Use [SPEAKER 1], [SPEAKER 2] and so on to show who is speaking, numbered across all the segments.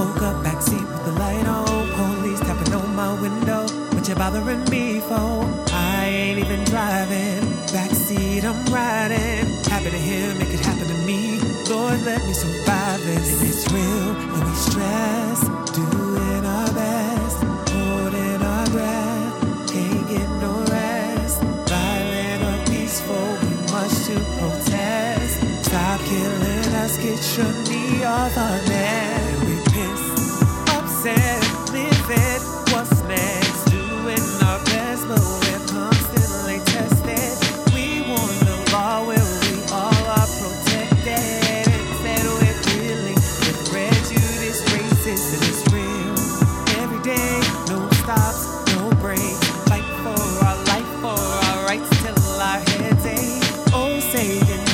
[SPEAKER 1] Woke up backseat with the light on. Police tapping on my window. What you bothering me for? I ain't even driving. Backseat, I'm riding. Happy to hear, make it happen to me. Lord, let me survive this. And it's real, and we stress. Doing our best. Holding our breath. Can't get no rest. Violent or peaceful, we must to protest. Stop killing us, get your knee off our neck. Living. What's next? Doing our best, but we're constantly tested. We want the law where we all are protected. We're and it's real. Every day, no no. Fight for our life, for our rights till our heads ache. Oh, say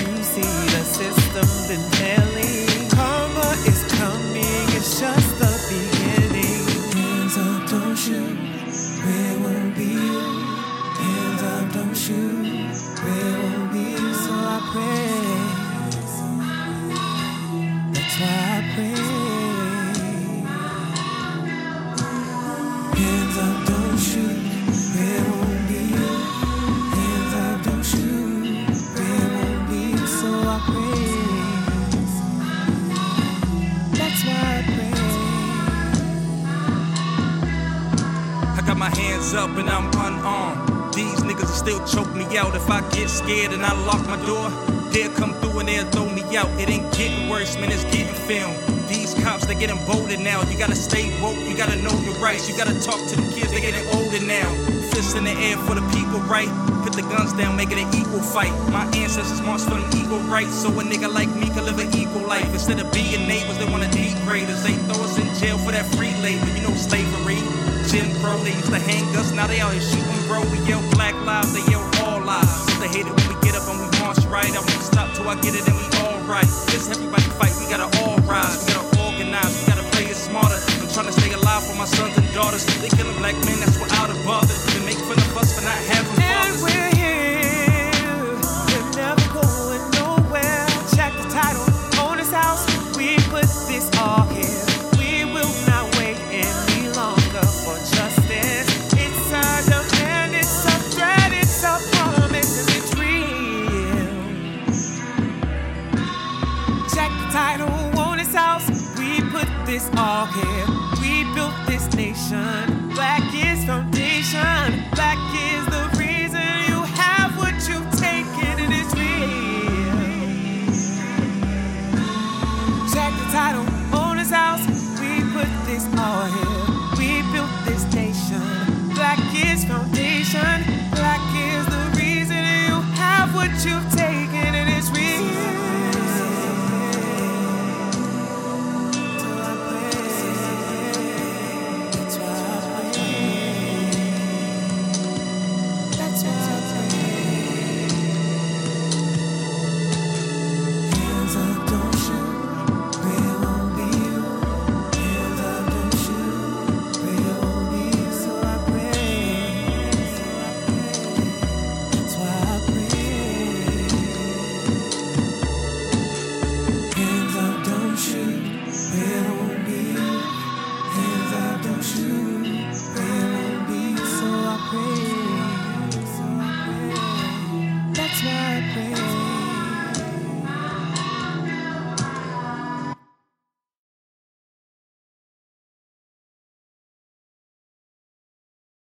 [SPEAKER 1] up
[SPEAKER 2] and I'm unarmed. These niggas will still choke me out if I get scared and I lock my door. They'll come through and they'll throw me out. It ain't getting worse, man, it's getting filmed. These cops, they getting bolder now. You gotta stay woke, you gotta know your rights. You gotta talk to the kids, they getting older now. Fists in the air for the people, right? Put the guns down, make it an equal fight. My ancestors marched for them equal rights, so a nigga like me can live an equal life. Instead of being neighbors, they wanna degrade us. They throw us in jail for that free labor, you know slavery. Jim Crow, they used to hang us, now they out here shooting, bro. We yell black lives, they yell all lives. They hate it when we get up and we march right. I won't stop till I get it and we all right. This everybody this all here. We built this nation. Black is foundation. Black is the reason you have what you've taken,
[SPEAKER 1] and it's real. Check the title, owner's house. We put this all here. We built this nation. Black is foundation. Black is the reason you have what you've taken.